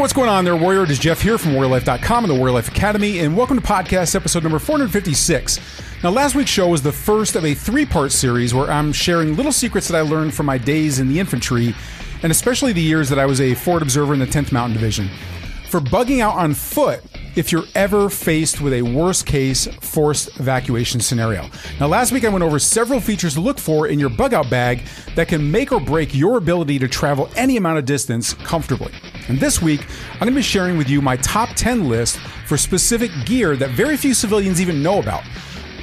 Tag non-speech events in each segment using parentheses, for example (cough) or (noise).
what's going on there, Warrior? It is Jeff here from WarriorLife.com and the Warrior Life Academy, and welcome to podcast episode number 456. Now, last week's show was the first of a three part series where I'm sharing little secrets that I learned from my days in the infantry, and especially the years that I was a forward observer in the 10th Mountain Division. For bugging out on foot, if you're ever faced with a worst case forced evacuation scenario. Now, last week I went over several features to look for in your bug out bag that can make or break your ability to travel any amount of distance comfortably. And this week, I'm going to be sharing with you my top 10 list for specific gear that very few civilians even know about.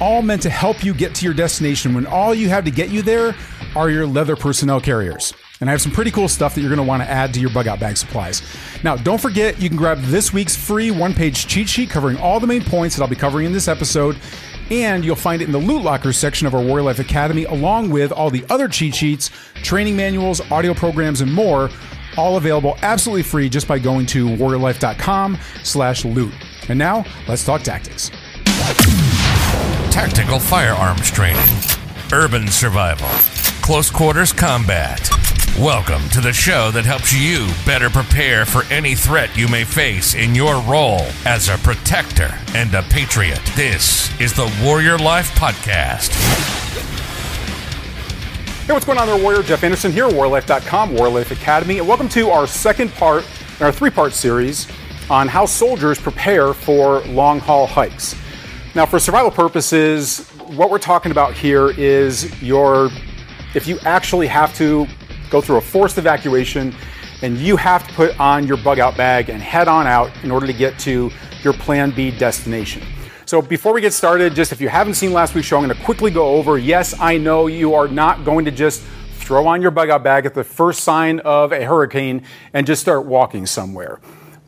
All meant to help you get to your destination when all you have to get you there are your leather personnel carriers. And I have some pretty cool stuff that you're going to want to add to your bug out bag supplies. Now, don't forget, you can grab this week's free one page cheat sheet covering all the main points that I'll be covering in this episode. And you'll find it in the Loot Locker section of our Warrior Life Academy, along with all the other cheat sheets, training manuals, audio programs, and more, all available absolutely free just by going to warriorlife.com slash loot. And now, let's talk tactics. Tactical firearms training, urban survival, close quarters combat. Welcome to the show that helps you better prepare for any threat you may face in your role as a protector and a patriot. This is the Warrior Life Podcast. Hey, what's going on there, Warrior? Jeff Anderson here, warriorlife.com, Warrior Life Academy, and welcome to our second part in our three part series on how soldiers prepare for long haul hikes. Now, for survival purposes, what we're talking about here is your if you actually have to go through a forced evacuation, and you have to put on your bug out bag and head on out in order to get to your plan B destination. So before we get started, just if you haven't seen last week's show, I'm going to quickly go over. Yes, I know you are not going to just throw on your bug out bag at the first sign of a hurricane and just start walking somewhere.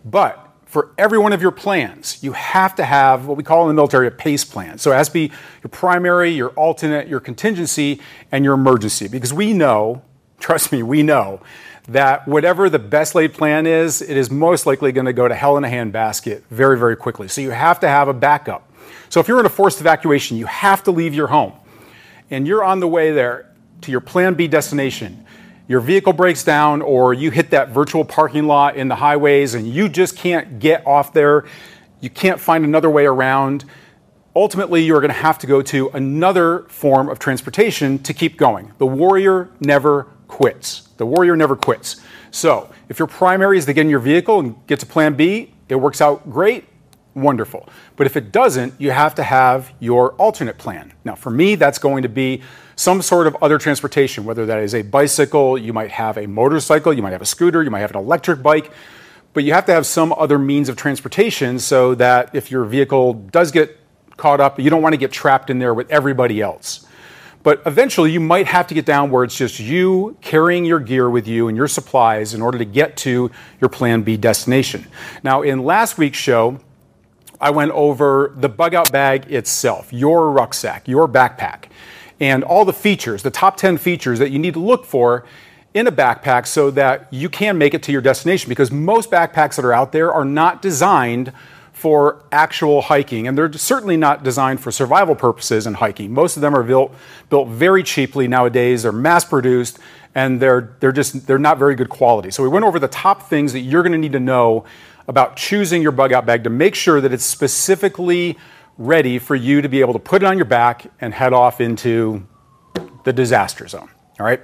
But for every one of your plans, you have to have what we call in the military a PACE plan. So it has to be your primary, your alternate, your contingency, and your emergency. Because we know trust me, we know that whatever the best laid plan is, it is most likely going to go to hell in a handbasket very, very quickly. So you have to have a backup. So if you're in a forced evacuation, you have to leave your home and you're on the way there to your plan B destination. Your vehicle breaks down, or you hit that virtual parking lot in the highways and you just can't get off there. You can't find another way around ultimately you're going to have to go to another form of transportation to keep going. The warrior never quits. The warrior never quits. So, if your primary is to get in your vehicle and get to plan B, it works out great, wonderful. But if it doesn't, you have to have your alternate plan. Now, for me, that's going to be some sort of other transportation, whether that is a bicycle, you might have a motorcycle, you might have a scooter, you might have an electric bike, but you have to have some other means of transportation so that if your vehicle does get caught up, you don't want to get trapped in there with everybody else. But eventually, you might have to get down where it's just you carrying your gear with you and your supplies in order to get to your Plan B destination. Now, in last week's show, I went over the bug out bag itself, your rucksack, your backpack, and all the features, the top 10 features that you need to look for in a backpack so that you can make it to your destination because most backpacks that are out there are not designed for actual hiking, and they're certainly not designed for survival purposes in hiking. Most of them are built built very cheaply nowadays. They're mass produced, and they're they're just they're not very good quality. So we went over the top things that you're going to need to know about choosing your bug out bag to make sure that it's specifically ready for you to be able to put it on your back and head off into the disaster zone. All right.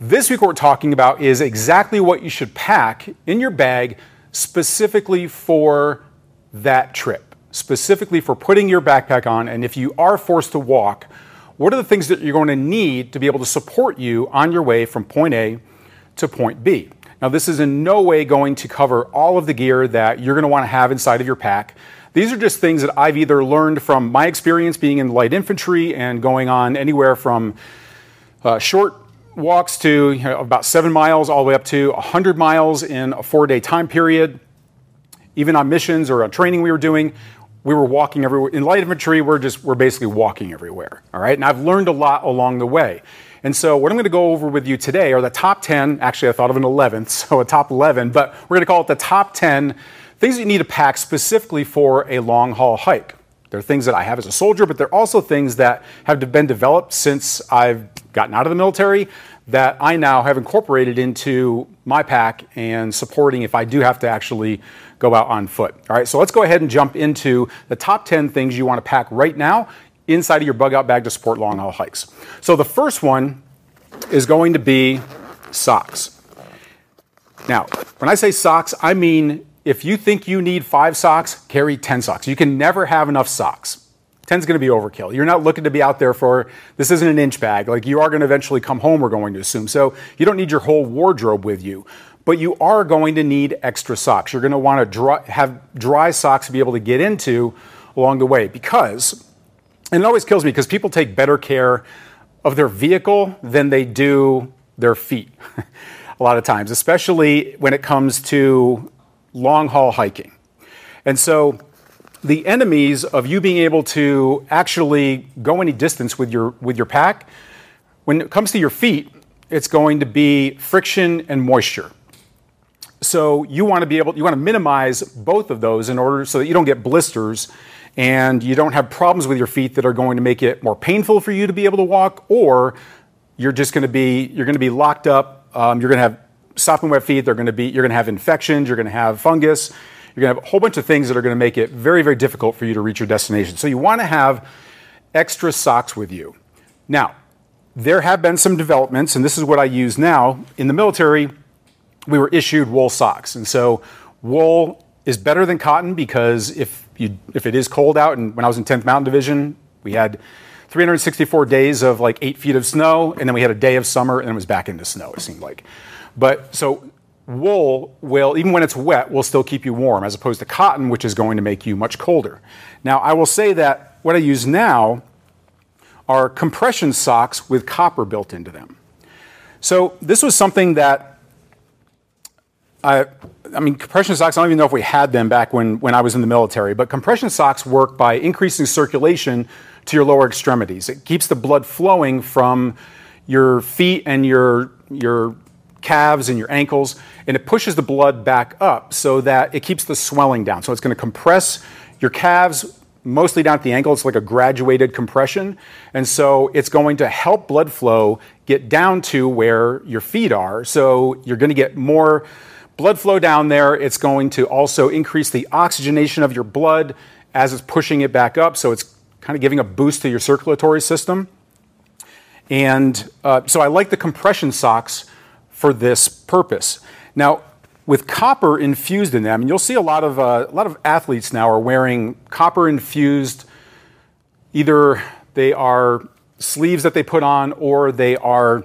This week, what we're talking about is exactly what you should pack in your bag specifically for that trip, specifically for putting your backpack on. And if you are forced to walk, what are the things that you're going to need to be able to support you on your way from point A to point B? Now, this is in no way going to cover all of the gear that you're going to want to have inside of your pack. These are just things that I've either learned from my experience being in light infantry and going on anywhere from uh, short walks to you know, about seven miles all the way up to 100 miles in a four day time period even on missions or on training we were doing, we were walking everywhere. In light infantry, we're just we're basically walking everywhere. All right, and I've learned a lot along the way. And so, what I'm going to go over with you today are the top 10. Actually, I thought of an 11th, (laughs) so a top 11, but we're going to call it the top 10 things you need to pack specifically for a long haul hike. There are things that I have as a soldier, but they're also things that have been developed since I've gotten out of the military that I now have incorporated into my pack and supporting if I do have to actually go out on foot. All right, so let's go ahead and jump into the top 10 things you want to pack right now inside of your bug out bag to support long haul hikes. So the first one is going to be socks. Now, when I say socks, I mean if you think you need five socks, carry 10 socks. You can never have enough socks. 10 is going to be overkill. You're not looking to be out there for, this isn't an inch bag. Like you are going to eventually come home, we're going to assume. So you don't need your whole wardrobe with you. But you are going to need extra socks. You're going to want to dry, have dry socks to be able to get into along the way because, and it always kills me because people take better care of their vehicle than they do their feet (laughs) a lot of times, especially when it comes to long haul hiking. And so the enemies of you being able to actually go any distance with your with your pack when it comes to your feet it's going to be friction and moisture so you want to be able you want to minimize both of those in order so that you don't get blisters and you don't have problems with your feet that are going to make it more painful for you to be able to walk or you're just going to be you're going to be locked up um, you're going to have soft and wet feet they're going to be you're going to have infections you're going to have fungus you're going to have a whole bunch of things that are going to make it very, very difficult for you to reach your destination. So you want to have extra socks with you. Now, there have been some developments, and this is what I use now. In the military, we were issued wool socks. And so wool is better than cotton because if, you, if it is cold out, and when I was in 10th Mountain Division, we had 364 days of like eight feet of snow, and then we had a day of summer, and it was back into snow, it seemed like. But so wool will, even when it's wet, will still keep you warm, as opposed to cotton, which is going to make you much colder. Now, I will say that what I use now are compression socks with copper built into them. So this was something that I, I mean, compression socks, I don't even know if we had them back when, when I was in the military, but compression socks work by increasing circulation to your lower extremities. It keeps the blood flowing from your feet and your, your calves and your ankles, and it pushes the blood back up so that it keeps the swelling down. So it's going to compress your calves mostly down at the ankle. It's like a graduated compression. And so it's going to help blood flow get down to where your feet are. So you're going to get more blood flow down there. It's going to also increase the oxygenation of your blood as it's pushing it back up. So it's kind of giving a boost to your circulatory system. And uh, so I like the compression socks for this purpose. Now, with copper infused in them, and you'll see a lot of uh, a lot of athletes now are wearing copper infused. Either they are sleeves that they put on, or they are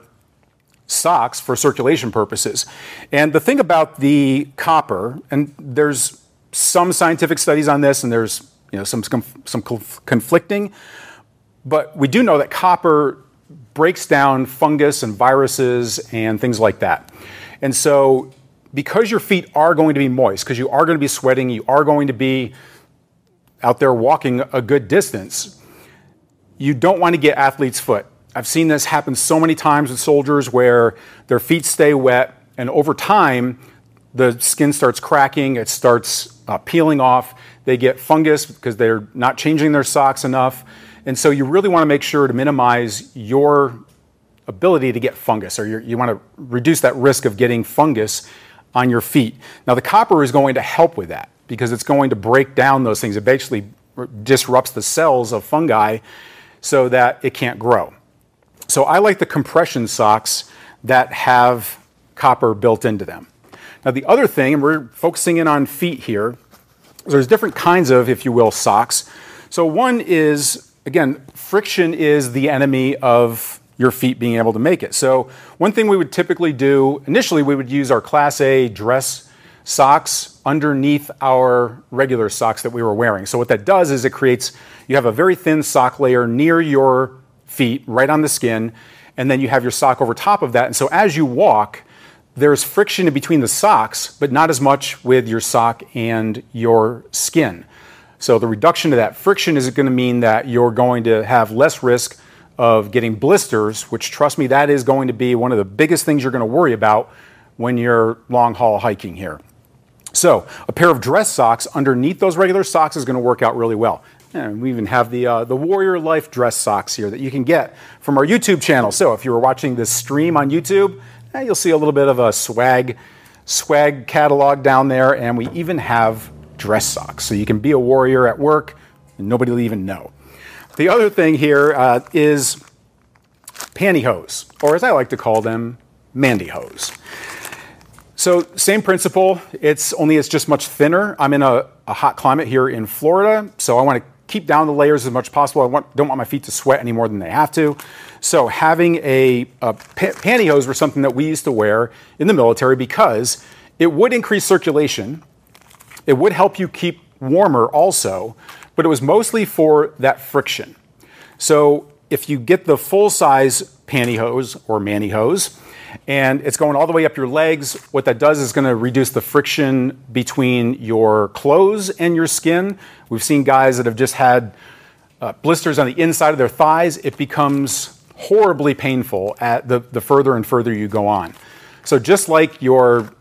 socks for circulation purposes. And the thing about the copper, and there's some scientific studies on this, and there's you know some some conflicting, but we do know that copper breaks down fungus and viruses and things like that. And so, because your feet are going to be moist, because you are going to be sweating, you are going to be out there walking a good distance, you don't want to get athlete's foot. I've seen this happen so many times with soldiers where their feet stay wet, and over time, the skin starts cracking, it starts uh, peeling off. They get fungus because they're not changing their socks enough. And so you really want to make sure to minimize your ability to get fungus, or you want to reduce that risk of getting fungus on your feet. Now, the copper is going to help with that because it's going to break down those things. It basically disrupts the cells of fungi so that it can't grow. So I like the compression socks that have copper built into them. Now, the other thing, and we're focusing in on feet here, there's different kinds of, if you will, socks. So one is again, friction is the enemy of your feet being able to make it. So, one thing we would typically do initially, we would use our Class A dress socks underneath our regular socks that we were wearing. So, what that does is it creates, you have a very thin sock layer near your feet, right on the skin, and then you have your sock over top of that. And so, as you walk, there's friction between the socks, but not as much with your sock and your skin. So the reduction of that friction is going to mean that you're going to have less risk of getting blisters, which trust me, that is going to be one of the biggest things you're going to worry about when you're long haul hiking here. So a pair of dress socks underneath those regular socks is going to work out really well. And we even have the, uh, the Warrior Life dress socks here that you can get from our YouTube channel. So if you were watching this stream on YouTube, eh, you'll see a little bit of a swag, swag catalog down there. And we even have dress socks. So you can be a warrior at work and nobody will even know. The other thing here uh, is pantyhose, or as I like to call them, mandyhose. So same principle, it's only it's just much thinner. I'm in a, a, hot climate here in Florida, so I want to keep down the layers as much as possible. I want, don't want my feet to sweat any more than they have to. So having a, a pantyhose was something that we used to wear in the military because it would increase circulation. It would help you keep warmer also, but it was mostly for that friction. So if you get the full size pantyhose or mannyhose, and it's going all the way up your legs. What that does is going to reduce the friction between your clothes and your skin. We've seen guys that have just had uh, blisters on the inside of their thighs. It becomes horribly painful at the, the further and further you go on. So just like your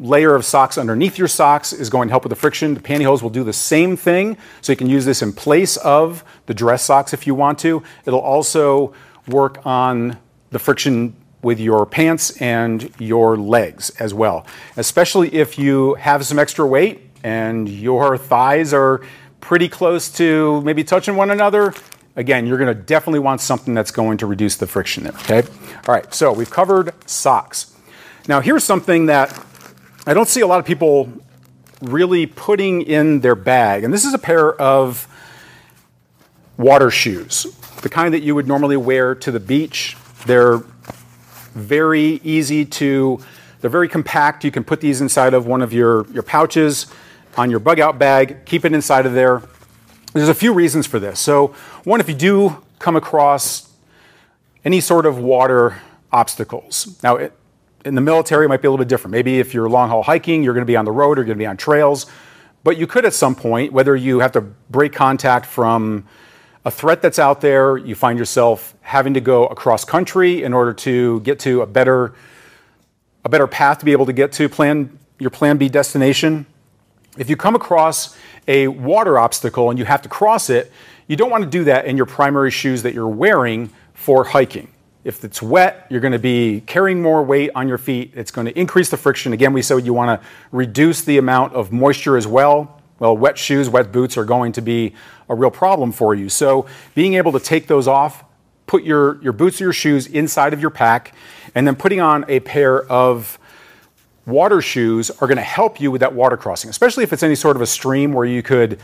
layer of socks underneath your socks is going to help with the friction. The pantyhose will do the same thing. So you can use this in place of the dress socks if you want to. It'll also work on the friction with your pants and your legs as well, especially if you have some extra weight and your thighs are pretty close to maybe touching one another. Again, you're going to definitely want something that's going to reduce the friction there, okay? All right, so we've covered socks. Now, here's something that I don't see a lot of people really putting in their bag, and this is a pair of water shoes, the kind that you would normally wear to the beach. They're very easy to, they're very compact. You can put these inside of one of your, your pouches on your bug out bag, keep it inside of there. There's a few reasons for this. So, one, if you do come across any sort of water obstacles. Now, it, in the military, it might be a little bit different. Maybe if you're long haul hiking, you're going to be on the road or you're going to be on trails. But you could at some point, whether you have to break contact from a threat that's out there, you find yourself having to go across country in order to get to a better, a better path to be able to get to plan, your plan B destination. If you come across a water obstacle and you have to cross it, you don't want to do that in your primary shoes that you're wearing for hiking. If it's wet, you're going to be carrying more weight on your feet. It's going to increase the friction. Again, we said you want to reduce the amount of moisture as well. Well, wet shoes, wet boots are going to be a real problem for you. So, being able to take those off, put your, your boots or your shoes inside of your pack, and then putting on a pair of water shoes are going to help you with that water crossing, especially if it's any sort of a stream where you could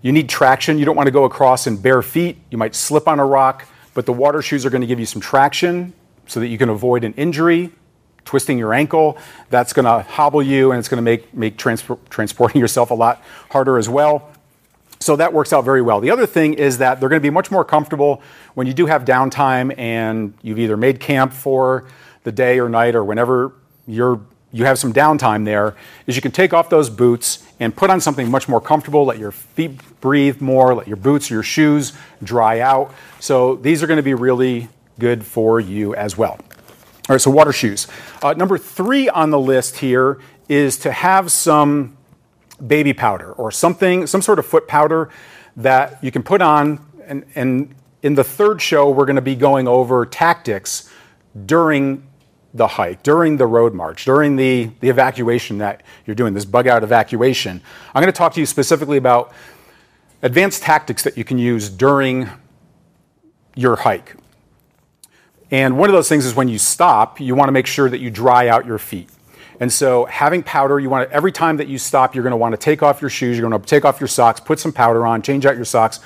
you need traction. You don't want to go across in bare feet. You might slip on a rock, but the water shoes are going to give you some traction so that you can avoid an injury twisting your ankle. That's going to hobble you and it's going to make, make transporting (laughs) yourself a lot harder as well. So that works out very well. The other thing is that they're going to be much more comfortable when you do have downtime and you've either made camp for the day or night or whenever you're you have some downtime there is you can take off those boots and put on something much more comfortable let your feet breathe more let your boots or your shoes dry out so these are going to be really good for you as well all right, so water shoes. Uh, number three on the list here is to have some baby powder or something, some sort of foot powder that you can put on. And, and in the third show, we're going to be going over tactics during the hike, during the road march, during the, the evacuation that you're doing, this bug out evacuation. I'm going to talk to you specifically about advanced tactics that you can use during your hike. And one of those things is when you stop, you want to make sure that you dry out your feet. And so having powder, you want to, every time that you stop, you're going to want to take off your shoes, you're going to take off your socks, put some powder on, change out your socks.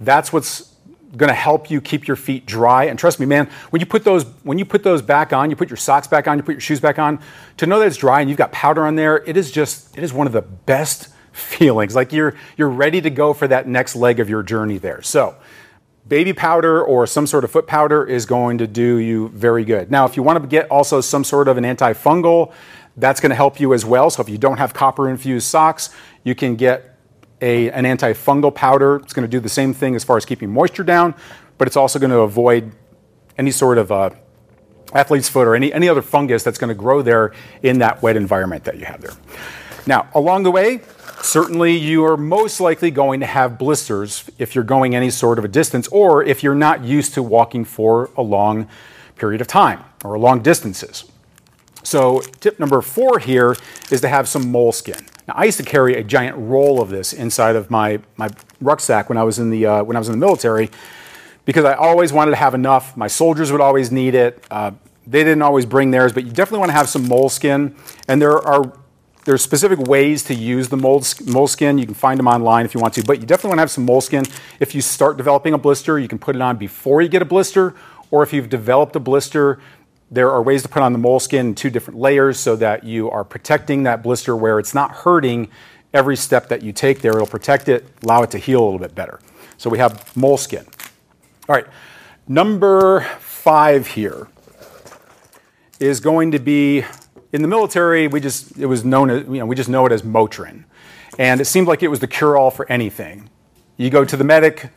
That's what's going to help you keep your feet dry. And trust me, man, when you put those when you put those back on, you put your socks back on, you put your shoes back on, to know that it's dry and you've got powder on there, it is just it is one of the best (laughs) feelings. Like you're you're ready to go for that next leg of your journey there. So, baby powder or some sort of foot powder is going to do you very good. Now, if you want to get also some sort of an antifungal, that's going to help you as well. So if you don't have copper infused socks, you can get a, an antifungal powder. It's going to do the same thing as far as keeping moisture down, but it's also going to avoid any sort of uh, athlete's foot or any, any other fungus that's going to grow there in that wet environment that you have there. Now, along the way, certainly you are most likely going to have blisters if you're going any sort of a distance or if you're not used to walking for a long period of time or long distances. So, tip number four here is to have some moleskin. Now, I used to carry a giant roll of this inside of my, my rucksack when I was in the uh, when I was in the military, because I always wanted to have enough. My soldiers would always need it. Uh, they didn't always bring theirs, but you definitely want to have some moleskin. And there are there's specific ways to use the moleskin. You can find them online if you want to, but you definitely want to have some moleskin. If you start developing a blister, you can put it on before you get a blister, or if you've developed a blister, there are ways to put on the moleskin in two different layers so that you are protecting that blister where it's not hurting every step that you take there. It'll protect it, allow it to heal a little bit better. So we have moleskin. All right, number five here is going to be in the military. We just it was known as you know we just know it as Motrin, and it seemed like it was the cure-all for anything. You go to the medic,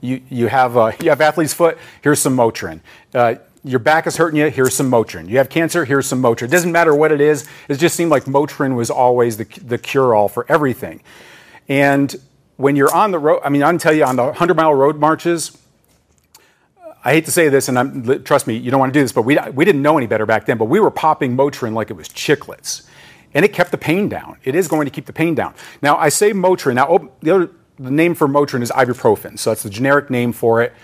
you you have uh, (laughs) you have athlete's foot. Here's some Motrin. Uh, your back is hurting you, here's some Motrin. You have cancer, here's some Motrin. It doesn't matter what it is, it just seemed like Motrin was always the, the cure all for everything. And when you're on the road, I mean, I can tell you on the 100 mile road marches, I hate to say this, and I'm, trust me, you don't want to do this, but we, we didn't know any better back then, but we were popping Motrin like it was chiclets. And it kept the pain down. It is going to keep the pain down. Now, I say Motrin. Now, oh, the, other, the name for Motrin is ibuprofen, so that's the generic name for it.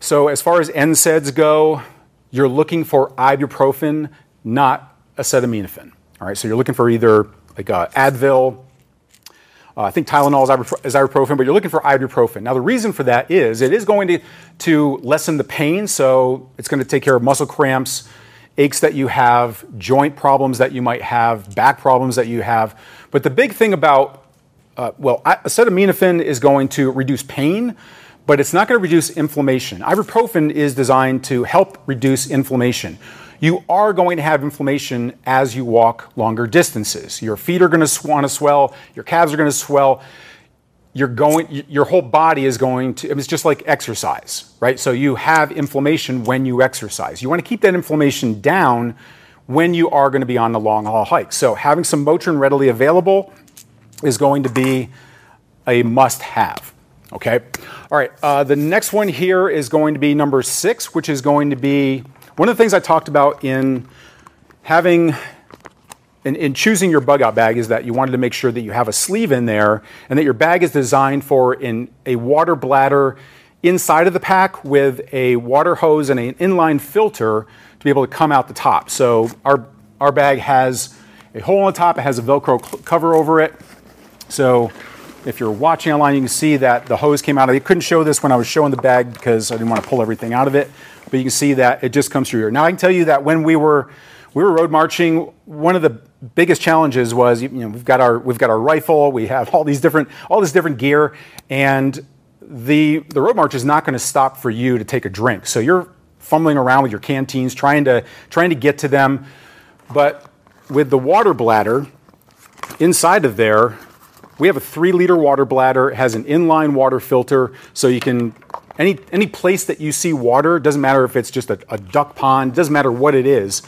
So, as far as NSAIDs go, you're looking for ibuprofen, not acetaminophen. All right, so you're looking for either like uh, Advil, uh, I think Tylenol is, ibuprofen, but you're looking for ibuprofen. Now, the reason for that is it is going to, to lessen the pain, so it's going to take care of muscle cramps, aches that you have, joint problems that you might have, back problems that you have. But the big thing about, uh, well, acetaminophen is going to reduce pain, but it's not going to reduce inflammation. Ibuprofen is designed to help reduce inflammation you are going to have inflammation as you walk longer distances. Your feet are going to want to swell, your calves are going to swell. You're going, your whole body is going to, it's just like exercise, right? So you have inflammation when you exercise. You want to keep that inflammation down when you are going to be on the long haul hike. So having some Motrin readily available is going to be a must have. Okay. All right. Uh, the next one here is going to be number six, which is going to be one of the things I talked about in having in, in, choosing your bug out bag is that you wanted to make sure that you have a sleeve in there and that your bag is designed for in a water bladder inside of the pack with a water hose and an inline filter to be able to come out the top. So our our bag has a hole on the top, it has a Velcro cover over it. So if you're watching online, you can see that the hose came out. I couldn't show this when I was showing the bag because I didn't want to pull everything out of it but you can see that it just comes through here. Now I can tell you that when we were we were road marching, one of the biggest challenges was you know we've got our we've got our rifle, we have all these different all this different gear, and the the road march is not going to stop for you to take a drink. So you're fumbling around with your canteens, trying to trying to get to them, but with the water bladder inside of there, we have a three liter water bladder. It has an inline water filter, so you can any, any place that you see water, doesn't matter if it's just a, a duck pond, doesn't matter what it is,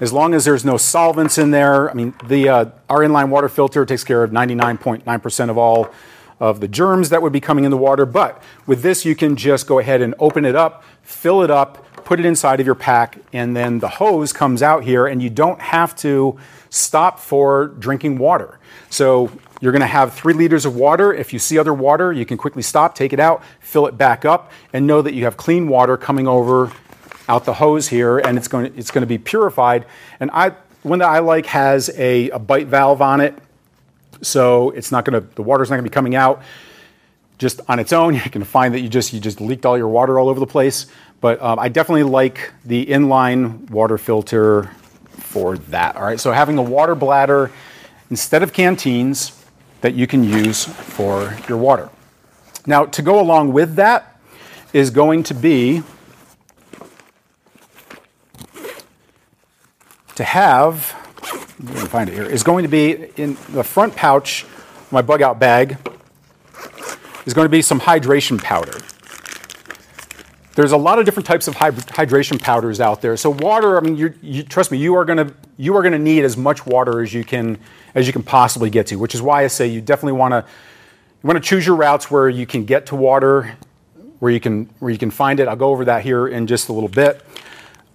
as long as there's no solvents in there. I mean, the, uh, our inline water filter takes care of 99.9% of all of the germs that would be coming in the water. But with this, you can just go ahead and open it up, fill it up, put it inside of your pack, and then the hose comes out here, and you don't have to stop for drinking water. So you're going to have three liters of water. If you see other water, you can quickly stop, take it out, fill it back up, and know that you have clean water coming over out the hose here, and it's going to, it's going to be purified. And I, one that I like has a, a bite valve on it, so it's not going to the water's not going to be coming out just on its own. (laughs) You can find that you just you just leaked all your water all over the place. But um, I definitely like the inline water filter for that. All right, so having a water bladder instead of canteens that you can use for your water. Now, to go along with that is going to be to have, I'm going to find it here, is going to be in the front pouch my bug out bag is going to be some hydration powder. there's a lot of different types of hydration powders out there. So water, I mean, you, trust me, you are gonna you are gonna need as much water as you can as you can possibly get to. Which is why I say you definitely want to you want to choose your routes where you can get to water, where you can where you can find it. I'll go over that here in just a little bit.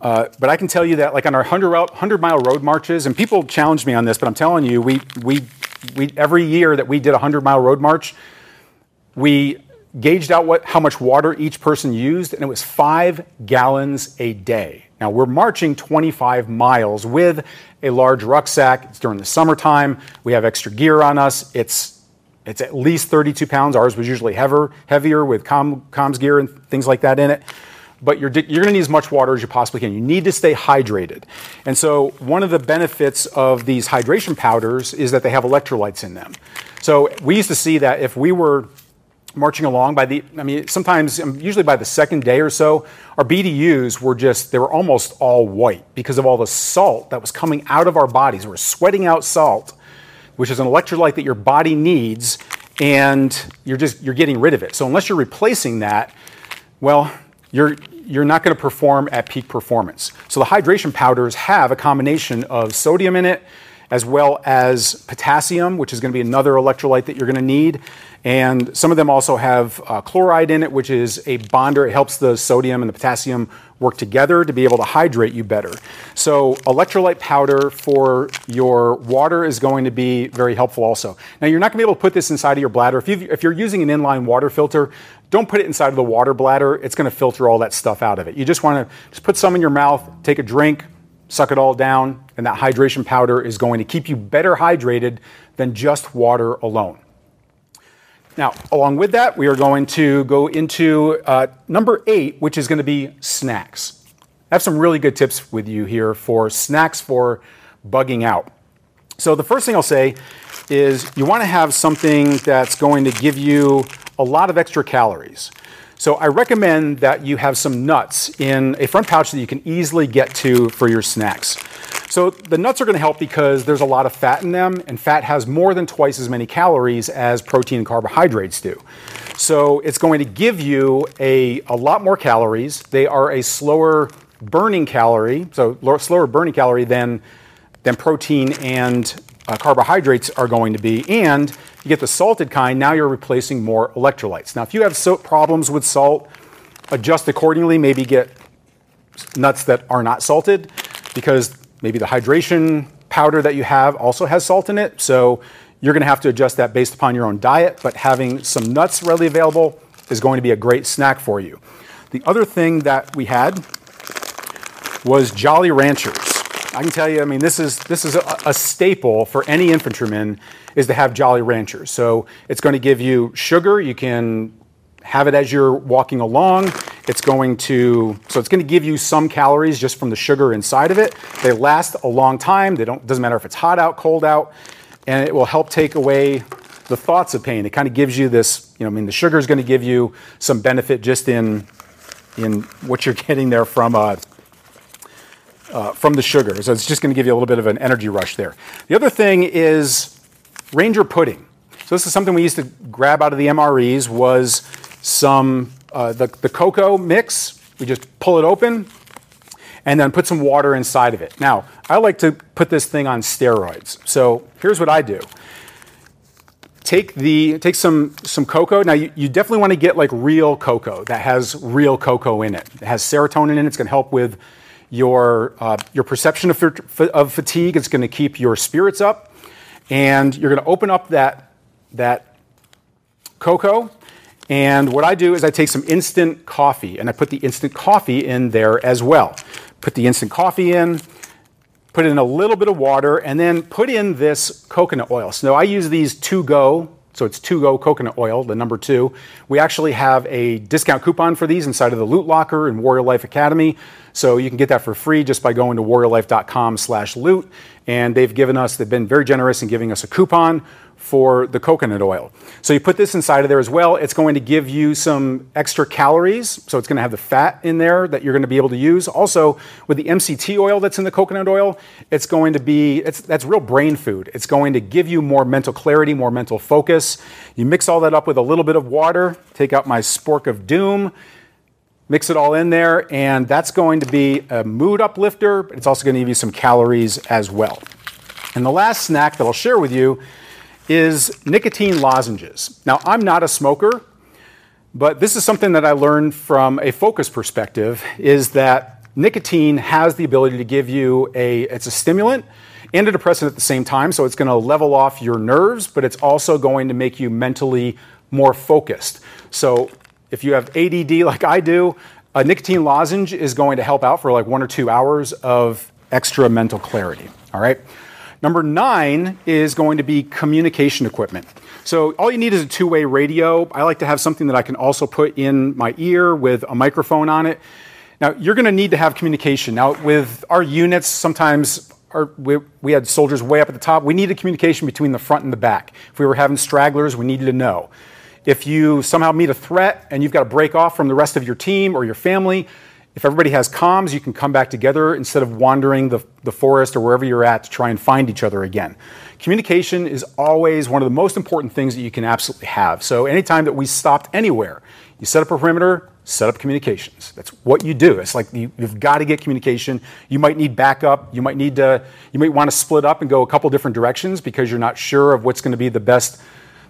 Uh, but I can tell you that, like on our 100, 100 mile road marches, and people challenge me on this, but I'm telling you, we we we every year that we did a 100 mile road march, we gauged out what, how much water each person used, and it was five gallons a day. Now, we're marching 25 miles with a large rucksack. It's during the summertime. We have extra gear on us. It's, it's at least 32 pounds. Ours was usually heavier, heavier with com, comms gear and things like that in it. But you're, you're going to need as much water as you possibly can. You need to stay hydrated. And so, one of the benefits of these hydration powders is that they have electrolytes in them. So, we used to see that if we were marching along by the i mean sometimes um, usually by the second day or so our bdus were just they were almost all white because of all the salt that was coming out of our bodies. We are sweating out salt which is an electrolyte that your body needs and you're just you're getting rid of it. So unless you're replacing that well you're you're not going to perform at peak performance. So the hydration powders have a combination of sodium in it as well as potassium which is going to be another electrolyte that you're going to need and some of them also have uh, chloride in it, which is a bonder. It helps the sodium and the potassium work together to be able to hydrate you better. So, electrolyte powder for your water is going to be very helpful also. Now, you're not going to be able to put this inside of your bladder. If, if you're using an inline water filter, don't put it inside of the water bladder. It's going to filter all that stuff out of it. You just want to just put some in your mouth, take a drink, suck it all down, and that hydration powder is going to keep you better hydrated than just water alone. Now, along with that, we are going to go into uh, number eight, which is going to be snacks. I have some really good tips with you here for snacks for bugging out. So, the first thing I'll say is you want to have something that's going to give you a lot of extra calories. So, I recommend that you have some nuts in a front pouch that you can easily get to for your snacks. So the nuts are going to help because there's a lot of fat in them, and fat has more than twice as many calories as protein and carbohydrates do. So it's going to give you a, a lot more calories. They are a slower burning calorie, so slower burning calorie than, than protein and uh, carbohydrates are going to be. And you get the salted kind, now you're replacing more electrolytes. Now, if you have so problems with salt, adjust accordingly. Maybe get nuts that are not salted because Maybe the hydration powder that you have also has salt in it. So you're going to have to adjust that based upon your own diet. But having some nuts readily available is going to be a great snack for you. The other thing that we had was Jolly Ranchers. I can tell you, I mean, this is this is a, a, staple for any infantryman is to have Jolly Ranchers. So it's going to give you sugar. You can have it as you're walking along. It's going to, so it's going to give you some calories just from the sugar inside of it. They last a long time. They don't, doesn't matter if it's hot out, cold out, and it will help take away the thoughts of pain. It kind of gives you this, you know, I mean, the sugar is going to give you some benefit just in, in what you're (laughs) getting there from, uh, uh, from the sugar. So it's just going to give you a little bit of an energy rush there. The other thing is Ranger pudding. So this is something we used to grab out of the MREs was some uh, the, the cocoa mix. We just pull it open and then put some water inside of it. Now, I like to put this thing on steroids. So here's what I do. Take the take some some cocoa. Now you, you definitely want to get like real cocoa that has real cocoa in it. It has serotonin in it. It's going to help with your uh, your perception of, of fatigue. It's going to keep your spirits up, and you're going to open up that that cocoa and what I do is I take some instant coffee and I put the instant coffee in there as well. Put the instant coffee in, put in a little bit of water, and then put in this coconut oil. So I use these to go. So it's to go coconut oil, the number two. We actually have a discount coupon for these inside of the Loot Locker in Warrior Life Academy. So you can get that for free just by going to warriorlife.com slash loot. And they've given us, they've been very generous in giving us a coupon for the coconut oil. So you put this inside of there as well. It's going to give you some extra calories. So it's going to have the fat in there that you're going to be able to use. Also, with the MCT oil that's in the coconut oil, it's going to be, that's real brain food. It's going to give you more mental clarity, more mental focus. You mix all that up with a little bit of water, take out my spork of doom, mix it all in there, and that's going to be a mood uplifter, but it's also going to give you some calories as well. And the last snack that I'll share with you is nicotine lozenges. Now, I'm not a smoker, but this is something that I learned from a focus perspective is that nicotine has the ability to give you a it's a stimulant and a depressant at the same time, so it's going to level off your nerves, but it's also going to make you mentally more focused. So, if you have ADD like I do, a nicotine lozenge is going to help out for like 1 or 2 hours of extra mental clarity, all right? Number nine is going to be communication equipment. So all you need is a two-way radio. I like to have something that I can also put in my ear with a microphone on it. Now you're going to need to have communication. Now with our units, sometimes our, we, we had soldiers way up at the top. We needed communication between the front and the back. If we were having stragglers, we needed to know. If you somehow meet a threat and you've got to break off from the rest of your team or your family, if everybody has comms, you can come back together instead of wandering the, the forest or wherever you're at to try and find each other again. Communication is always one of the most important things that you can absolutely have. So, anytime that we stopped anywhere, you set up a perimeter, set up communications. That's what you do. It's like you, have got to get communication. You might need backup. You might need to, you might want to split up and go a couple different directions because you're not sure of what's going to be the best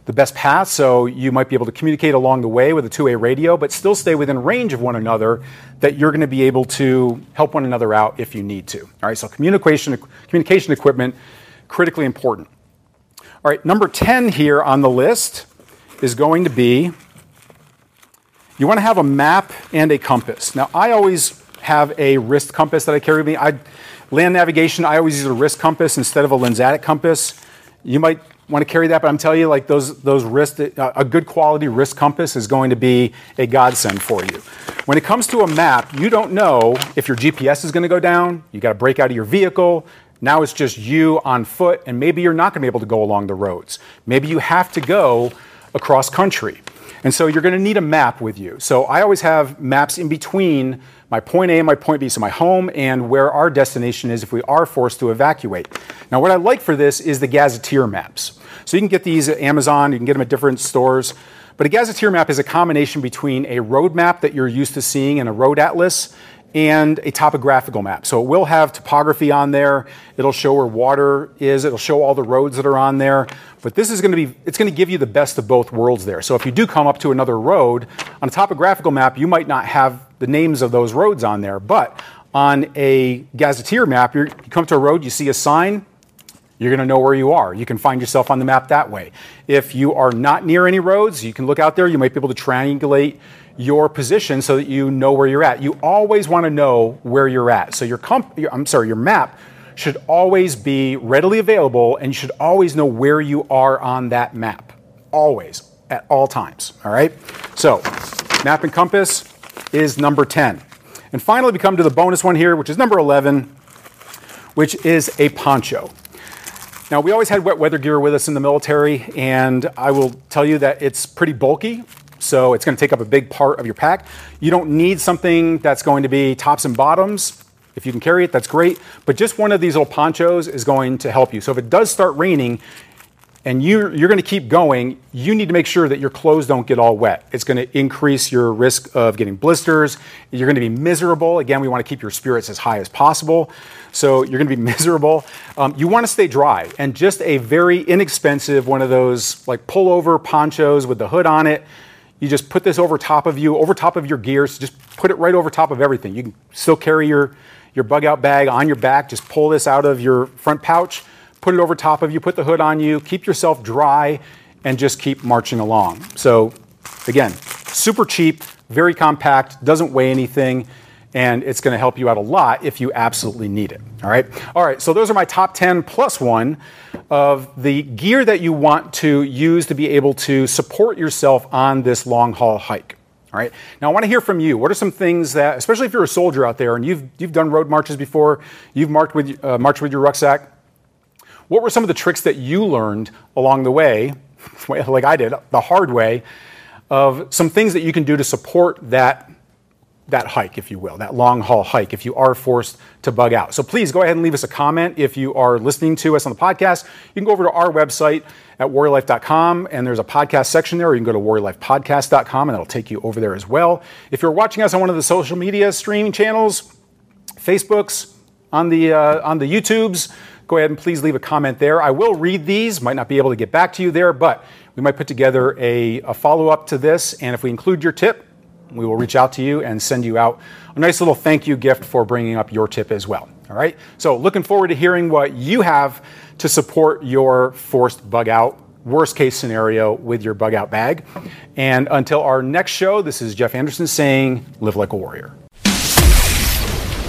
the best path. So you might be able to communicate along the way with a two-way radio, but still stay within range of one another that you're going to be able to help one another out if you need to. All right, so communication, communication equipment, critically important. All right, number 10 here on the list is going to be you want to have a map and a compass. Now, I always have a wrist compass that I carry with me. I, land navigation, I always use a wrist compass instead of a lensatic compass. You might want to carry that, but I'm telling you, like those those wrist, uh, a good quality wrist compass is going to be a godsend for you. When it comes to a map, you don't know if your GPS is going to go down. You got to break out of your vehicle. Now it's just you on foot, and maybe you're not going to be able to go along the roads. Maybe you have to go across country. And so you're going to need a map with you. So I always have maps in between my point A and my point B, so my home and where our destination is if we are forced to evacuate. Now, what I like for this is the gazetteer maps. So you can get these at Amazon, you can get them at different stores. But a gazetteer map is a combination between a road map that you're used to seeing in a road atlas and a topographical map. So it will have topography on there. It'll show where water is. It'll show all the roads that are on there. But this is going to be, it's going to give you the best of both worlds there. So if you do come up to another road, on a topographical map, you might not have the names of those roads on there. But on a gazetteer map, you come to a road, you see a sign, you're going to know where you are. You can find yourself on the map that way. If you are not near any roads, you can look out there. You might be able to triangulate your position so that you know where you're at. You always want to know where you're at. So your comp- I'm sorry, your map should always be readily available and you should always know where you are on that map. Always at all times, all right? So, map and compass is number 10. And finally we come to the bonus one here, which is number 11, which is a poncho. Now, we always had wet weather gear with us in the military, and I will tell you that it's pretty bulky, so it's going to take up a big part of your pack. You don't need something that's going to be tops and bottoms. If you can carry it, that's great, but just one of these little ponchos is going to help you. So if it does start raining, and you're, you're going to keep going, you need to make sure that your clothes don't get all wet. It's going to increase your risk of getting blisters. You're going to be miserable. Again, we want to keep your spirits as high as possible. So you're going to be (laughs) miserable. Um, you want to stay dry. And just a very inexpensive one of those like pullover ponchos with the hood on it. You just put this over top of you, over top of your gears. Just put it right over top of everything. You can still carry your, your bug out bag on your back. Just pull this out of your front pouch put it over top of you, put the hood on you, keep yourself dry, and just keep marching along. So, again, super cheap, very compact, doesn't weigh anything, and it's going to help you out a lot if you absolutely need it. All right? All right, so those are my top 10 plus one of the gear that you want to use to be able to support yourself on this long haul hike. All right. Now I want to hear from you. What are some things that, especially if you're a soldier out there and you've you've done road marches before, you've marched with uh, marched with your rucksack. What were some of the tricks that you learned along the way, (laughs) like I did, the hard way, of some things that you can do to support that that hike, if you will, that long haul hike, if you are forced to bug out. So please go ahead and leave us a comment if you are listening to us on the podcast. You can go over to our website at warriorlife.com and there's a podcast section there, or you can go to warriorlifepodcast.com and that'll take you over there as well. If you're watching us on one of the social media streaming channels, Facebooks, on the, uh, on the YouTubes, go ahead and please leave a comment there. I will read these, might not be able to get back to you there, but we might put together a, a follow up to this. And if we include your tip, we will reach out to you and send you out a nice little thank you gift for bringing up your tip as well. All right. So, looking forward to hearing what you have to support your forced bug out, worst case scenario with your bug out bag. And until our next show, this is Jeff Anderson saying, live like a warrior.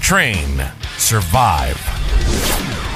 train, survive.